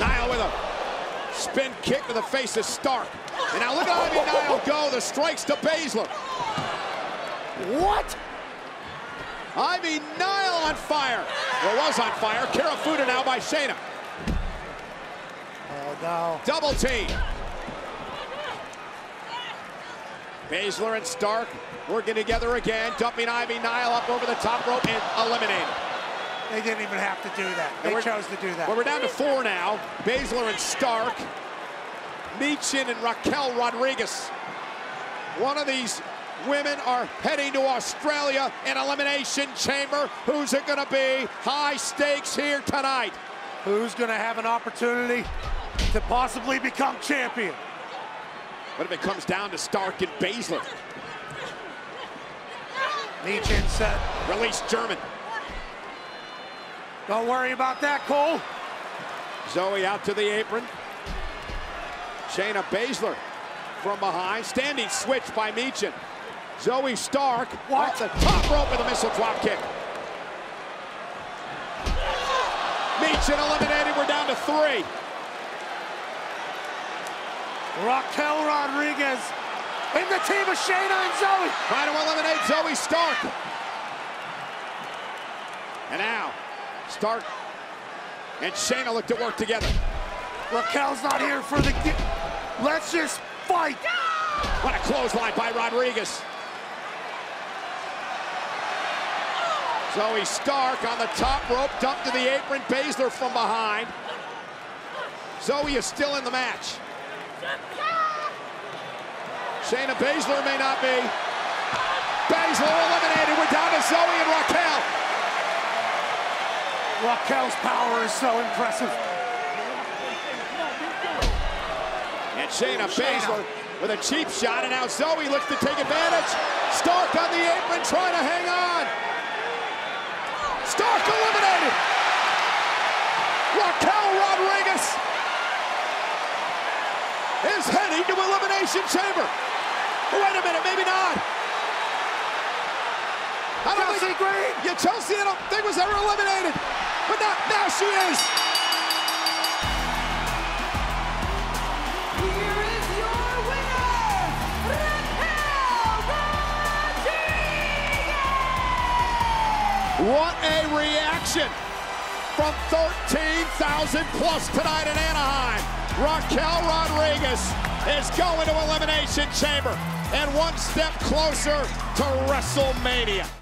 Nile with a spin kick to the face of Stark. And now look at Ivy Nile go. The strikes to Baszler. What? Ivy Nile on fire. Well, was on fire. Kirifuda now by Shayna. Oh, no. Double team. Baszler and Stark working together again, dumping Ivy Nile up over the top rope and eliminated. They didn't even have to do that. They chose to do that. Well, we're down to four now. Baszler and Stark, Michin and Raquel Rodriguez. One of these women are heading to Australia in Elimination Chamber. Who's it going to be? High stakes here tonight. Who's going to have an opportunity to possibly become champion? What if it comes down to Stark and Baszler? Michin set. Release German. Don't worry about that, Cole. Zoey out to the apron. Shayna Baszler from behind. Standing switch by Michin. Zoey Stark what? off the top rope with a missile drop kick. Michin eliminated. We're down to three. Raquel Rodriguez in the team of Shayna and Zoey. Trying to eliminate Zoey Stark. And now, Stark and Shayna look to work together. Raquel's not here for the... Let's just fight. What a clothesline by Rodriguez. Zoey Stark on the top rope, dumped to the apron. Baszler from behind. Zoey is still in the match. Shayna Baszler may not be. Baszler eliminated. We're down to Zoey and Raquel. Raquel's power is so impressive. And Shayna Baszler with a cheap shot, and now Zoey looks to take advantage. Stark on the apron trying to hang on. Stark eliminated. Raquel Rodriguez is heading to Elimination Chamber. Wait a minute, maybe not. I don't Chelsea think Green. Yeah, Chelsea, I don't think was ever eliminated, but now, now she is. Here is your winner, Raquel Rodriguez! What a reaction from 13,000 plus tonight in Anaheim. Raquel Rodriguez is going to Elimination Chamber and one step closer to WrestleMania.